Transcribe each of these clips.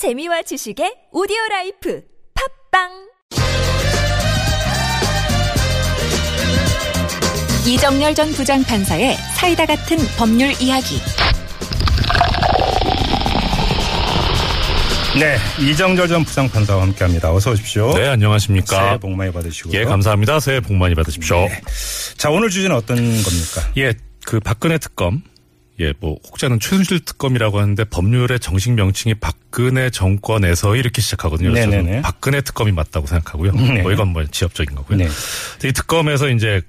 재미와 지식의 오디오 라이프 팟빵 이정렬 전 부장판사의 사이다 같은 법률 이야기 네, 이정렬 전 부장판사와 함께합니다. 어서 오십시오. 네, 안녕하십니까. 새해 복 많이 받으시고요. 예, 감사합니다. 새해 복 많이 받으십시오. 네. 자, 오늘 주제는 어떤 겁니까? 예, 그 박근혜 특검. 예, 뭐 혹자는 최순실 특검이라고 하는데 법률의 정식 명칭이 박근혜 정권에서 이렇게 시작하거든요. 그래서 네네네. 박근혜 특검이 맞다고 생각하고요. 네. 뭐 이건 뭐 지엽적인 거고요. 네. 이 특검에서 이제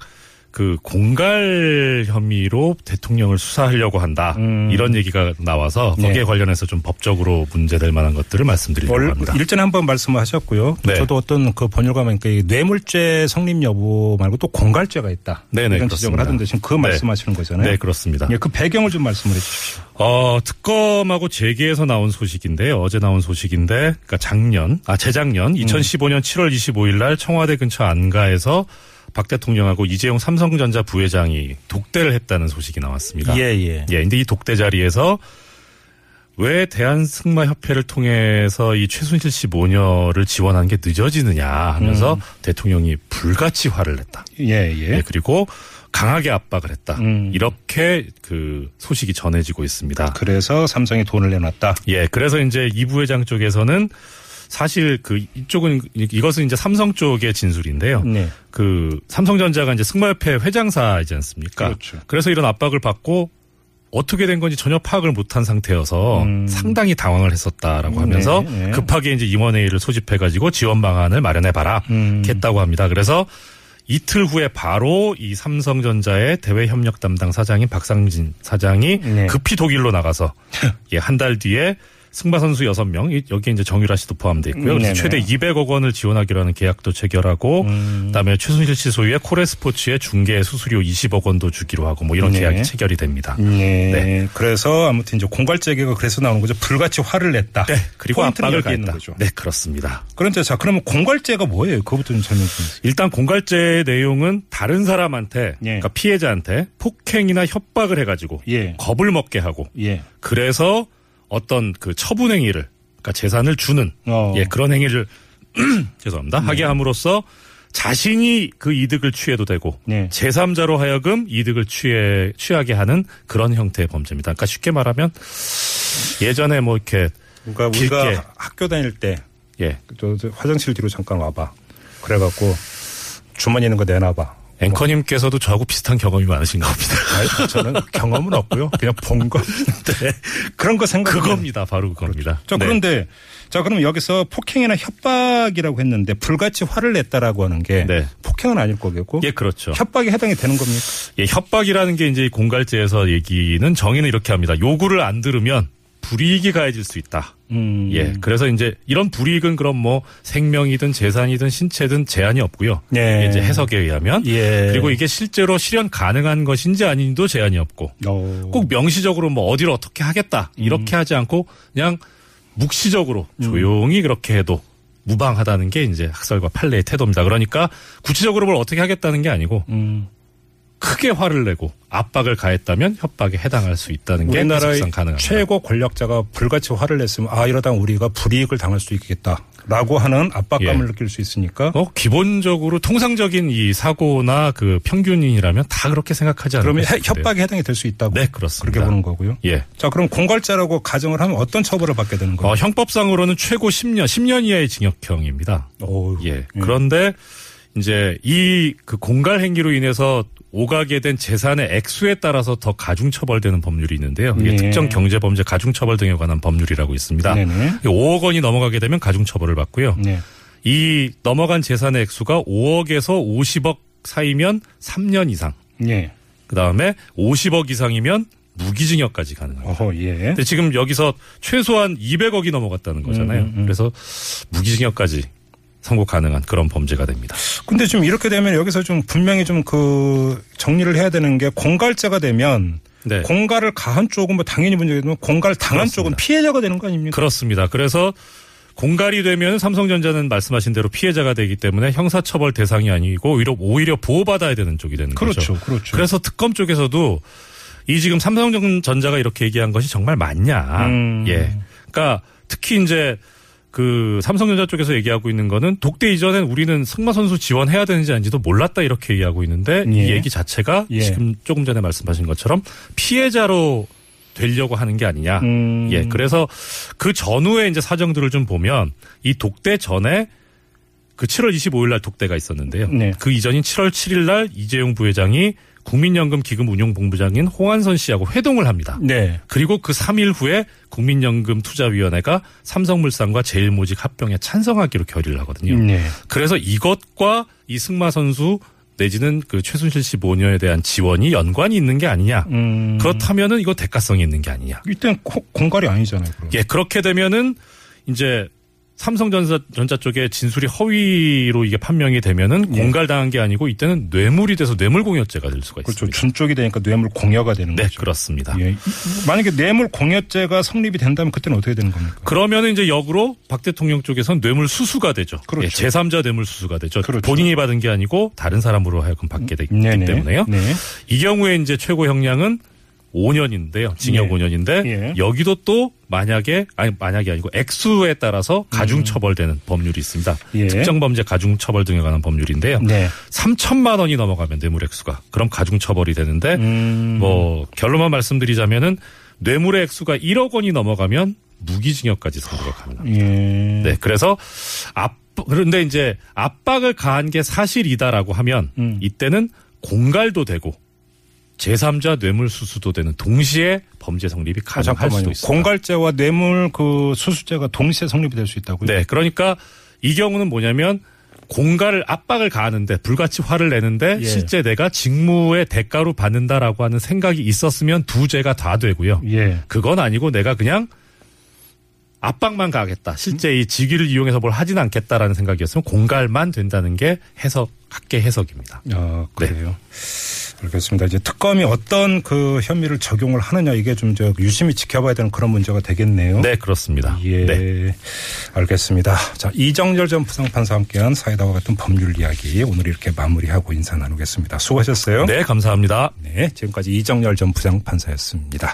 그 공갈 혐의로 대통령을 수사하려고 한다. 음. 이런 얘기가 나와서 거기에 네. 관련해서 좀 법적으로 문제될 만한 것들을 말씀드리려고 월, 합니다. 일전에 한번 말씀을 하셨고요. 네. 저도 어떤 그 번역가니까 뇌물죄 성립 여부 말고 또 공갈죄가 있다. 네네, 이런 지적을 그렇습니다. 하던데 지금 그 네. 말씀하시는 거잖아요. 네, 그렇습니다. 예, 그 배경을 좀 말씀을 해 주십시오. 어, 특검하고 재계에서 나온 소식인데요. 어제 나온 소식인데, 그러니까 작년, 아, 재작년, 2015년 7월 25일 날 청와대 근처 안가에서 박 대통령하고 이재용 삼성전자 부회장이 독대를 했다는 소식이 나왔습니다. 예, 예. 예, 근데 이 독대 자리에서 왜 대한승마협회를 통해서 이 최순실 씨 모녀를 지원한 게 늦어지느냐 하면서 대통령이 불같이 화를 냈다. 예, 예. 예, 그리고 강하게 압박을 했다. 음. 이렇게 그 소식이 전해지고 있습니다. 그래서 삼성이 돈을 내놨다. 예, 그래서 이제 이 부회장 쪽에서는 사실 그 이쪽은 이- 이것은 이제 삼성 쪽의 진술인데요. 네. 그 삼성전자가 이제 승마협회 회장사이지 않습니까? 그렇죠. 그래서 이런 압박을 받고 어떻게 된 건지 전혀 파악을 못한 상태여서 음. 상당히 당황을 했었다라고 하면서 네, 네. 급하게 이제 임원회의를 소집해가지고 지원 방안을 마련해봐라 음. 했다고 합니다. 그래서 이틀 후에 바로 이 삼성전자의 대외 협력 담당 사장인 박상진 사장이 네. 급히 독일로 나가서 예, 한 달 뒤에 승마 선수 6명 여기에 이제 정유라 씨도 포함돼 있고요. 그래서 네네. 최대 200억 원을 지원하기로 하는 계약도 체결하고 음. 그다음에 최순실 씨 소유의 코레 스포츠의 중개 수수료 20억 원도 주기로 하고 뭐 이런 네. 계약이 체결이 됩니다. 네. 네. 그래서 아무튼 이제 공갈죄가 그래서 나오는 거죠. 불같이 화를 냈다. 네, 그리고 압박을 가했다. 네, 그렇습니다. 그런데 자, 그러면 공갈죄가 뭐예요? 그거부터 좀 설명 좀 해주세요. 일단 공갈죄의 내용은 다른 사람한테 예. 그러니까 피해자한테 폭행이나 협박을 해 가지고 예. 겁을 먹게 하고 예. 그래서 어떤 그 처분 행위를 그러니까 재산을 주는 어. 예 그런 행위를 죄송합니다 하게 함으로써 자신이 그 이득을 취해도 되고 네. 제3자로 하여금 이득을 취해 취하게 하는 그런 형태의 범죄입니다. 그러니까 쉽게 말하면 예전에 뭐 이렇게 그러니까 길게. 우리가 학교 다닐 때 예 화장실 뒤로 잠깐 와봐. 그래갖고 주머니 있는 거 내놔봐. 앵커님께서도 저하고 비슷한 경험이 많으신가 봅니다. 아니, 저는 경험은 없고요. 그냥 본 거. 네. 그런 거 생각. 그겁니다. 바로 그겁니다. 자 네. 그런데 자 그럼 여기서 폭행이나 협박이라고 했는데 불같이 화를 냈다라고 하는 게 네. 폭행은 아닐 거겠고 예, 그렇죠. 협박에 해당이 되는 겁니까? 예, 협박이라는 게 이제 공갈죄에서 얘기는 정의는 이렇게 합니다. 요구를 안 들으면 불이익이 가해질 수 있다. 음. 예. 그래서 이제 이런 불이익은 그럼 뭐 생명이든 재산이든 신체든 제한이 없고요. 네. 이제 해석에 의하면. 예. 그리고 이게 실제로 실현 가능한 것인지 아닌지도 제한이 없고. 어. 꼭 명시적으로 뭐 어디를 어떻게 하겠다. 이렇게 하지 않고 그냥 묵시적으로 음. 조용히 그렇게 해도 무방하다는 게 이제 학설과 판례의 태도입니다. 그러니까 구체적으로 뭘 어떻게 하겠다는 게 아니고 음. 크게 화를 내고 압박을 가했다면 협박에 해당할 수 있다는 게 우리나라의 가능합니다. 최고 권력자가 불같이 화를 냈으면 아 이러다 우리가 불이익을 당할 수 있겠다 라고 하는 압박감을 예. 느낄 수 있으니까 어, 기본적으로 통상적인 이 사고나 그 평균인이라면 다 그렇게 생각하지 않을까 그러면 해-. 협박에 해당이 될 수 있다고 네, 그렇습니다. 그렇게 보는 거고요. 예. 자 그럼 공갈죄라고 가정을 하면 어떤 처벌을 받게 되는 거예요? 어, 형법상으로는 최고 10년, 10년 이하의 징역형입니다. 어우, 예. 그런데 이제 이 그 공갈 행위로 인해서 오가게 된 재산의 액수에 따라서 더 가중 처벌되는 법률이 있는데요. 이게 네. 특정 경제 범죄 가중 처벌 등에 관한 법률이라고 있습니다. 네네. 5억 원이 넘어가게 되면 가중 처벌을 받고요. 네. 이 넘어간 재산의 액수가 5억에서 50억 사이면 3년 이상. 예. 그 다음에 50억 이상이면 무기징역까지 가능합니다. 어허 예. 근데 지금 여기서 최소한 200억이 넘어갔다는 거잖아요. 음, 음, 음. 그래서 무기징역까지 선고 가능한 그런 범죄가 됩니다. 근데 좀 이렇게 되면 여기서 좀 분명히 좀 그 정리를 해야 되는 게 공갈죄가 되면 네. 공갈을 가한 쪽은 뭐 당연히 문제겠지만 공갈 당한 그렇습니다. 쪽은 피해자가 되는 거 아닙니까? 그렇습니다. 그래서 공갈이 되면 삼성전자는 말씀하신 대로 피해자가 되기 때문에 형사처벌 대상이 아니고 오히려, 오히려 보호받아야 되는 쪽이 되는 그렇죠, 거죠. 그렇죠. 그래서 특검 쪽에서도 이 지금 삼성전자가 이렇게 얘기한 것이 정말 맞냐. 음. 예. 그러니까 특히 이제 그 삼성전자 쪽에서 얘기하고 있는 거는 독대 이전엔 우리는 승마 선수 지원해야 되는지 아닌지도 몰랐다 이렇게 얘기하고 있는데 예. 이 얘기 자체가 예. 지금 조금 전에 말씀하신 것처럼 피해자로 되려고 하는 게 아니냐. 음. 예. 그래서 그 전후에 이제 사정들을 좀 보면 이 독대 전에 그 7월 25일 날 독대가 있었는데요. 네. 그 이전인 7월 7일 날 이재용 부회장이 국민연금 기금 운용 본부장인 홍한선 씨하고 회동을 합니다. 네. 그리고 그 3일 후에 국민연금 투자위원회가 삼성물산과 제일모직 합병에 찬성하기로 결의를 하거든요. 네. 그래서 이것과 이 승마 선수 내지는 그 최순실 씨 모녀에 대한 지원이 연관이 있는 게 아니냐. 음. 그렇다면은 이거 대가성이 있는 게 아니냐. 이때는 고- 공갈이 아니잖아요. 그럼. 예, 그렇게 되면은 이제 삼성전자 전자 쪽에 진술이 허위로 이게 판명이 되면은 예. 공갈당한 게 아니고 이때는 뇌물이 돼서 뇌물공여죄가 될 수가 그렇죠. 있습니다. 준 쪽이 되니까 뇌물 공여가 되는 네, 거죠. 그렇습니다. 예. 만약에 뇌물 공여죄가 성립이 된다면 그때는 어떻게 되는 겁니까? 그러면은 이제 역으로 박 대통령 쪽에선 뇌물 수수가 되죠. 그렇죠. 예, 제3자 뇌물 수수가 되죠. 그렇죠. 본인이 받은 게 아니고 다른 사람으로 하여금 받게 되기 네네. 때문에요. 네. 이 경우에 이제 최고 형량은 5년인데요. 징역 예. 5년인데 예. 여기도 또 만약에 아니 만약이 아니고 액수에 따라서 가중 처벌되는 법률이 있습니다. 음. 예. 특정 범죄 가중 처벌 등에 관한 법률인데요. 네. 3천만 원이 넘어가면 뇌물 액수가 그럼 가중 처벌이 되는데 음. 뭐 결론만 말씀드리자면은 뇌물의 액수가 1억 원이 넘어가면 무기징역까지 선고가 가능합니다. 예. 네, 그래서 압 그런데 이제 압박을 가한 게 사실이다라고 하면 음. 이때는 공갈도 되고 제3자 뇌물 수수도 되는 동시에 범죄 성립이 아, 가능할 수도 잠깐만요. 있습니다. 공갈죄와 뇌물 그 수수죄가 동시에 성립이 될 수 있다고요? 네, 그러니까 이 경우는 뭐냐면 공갈을 압박을 가하는데 불같이 화를 내는데 예. 실제 내가 직무의 대가로 받는다라고 하는 생각이 있었으면 두 죄가 다 되고요. 예. 그건 아니고 내가 그냥 압박만 가하겠다. 실제 이 직위를 이용해서 뭘 하진 않겠다라는 생각이었으면 공갈만 된다는 게 해석, 학계 해석입니다. 아, 그래요. 알겠습니다. 이제 특검이 어떤 그 혐의를 적용을 하느냐 이게 좀 저 유심히 지켜봐야 되는 그런 문제가 되겠네요. 네, 그렇습니다. 예. 네. 알겠습니다. 자, 이정열 전 부장판사와 함께한 사이다와 같은 법률 이야기 오늘 이렇게 마무리하고 인사 나누겠습니다. 수고하셨어요. 네, 감사합니다. 네, 지금까지 이정열 전 부장판사였습니다.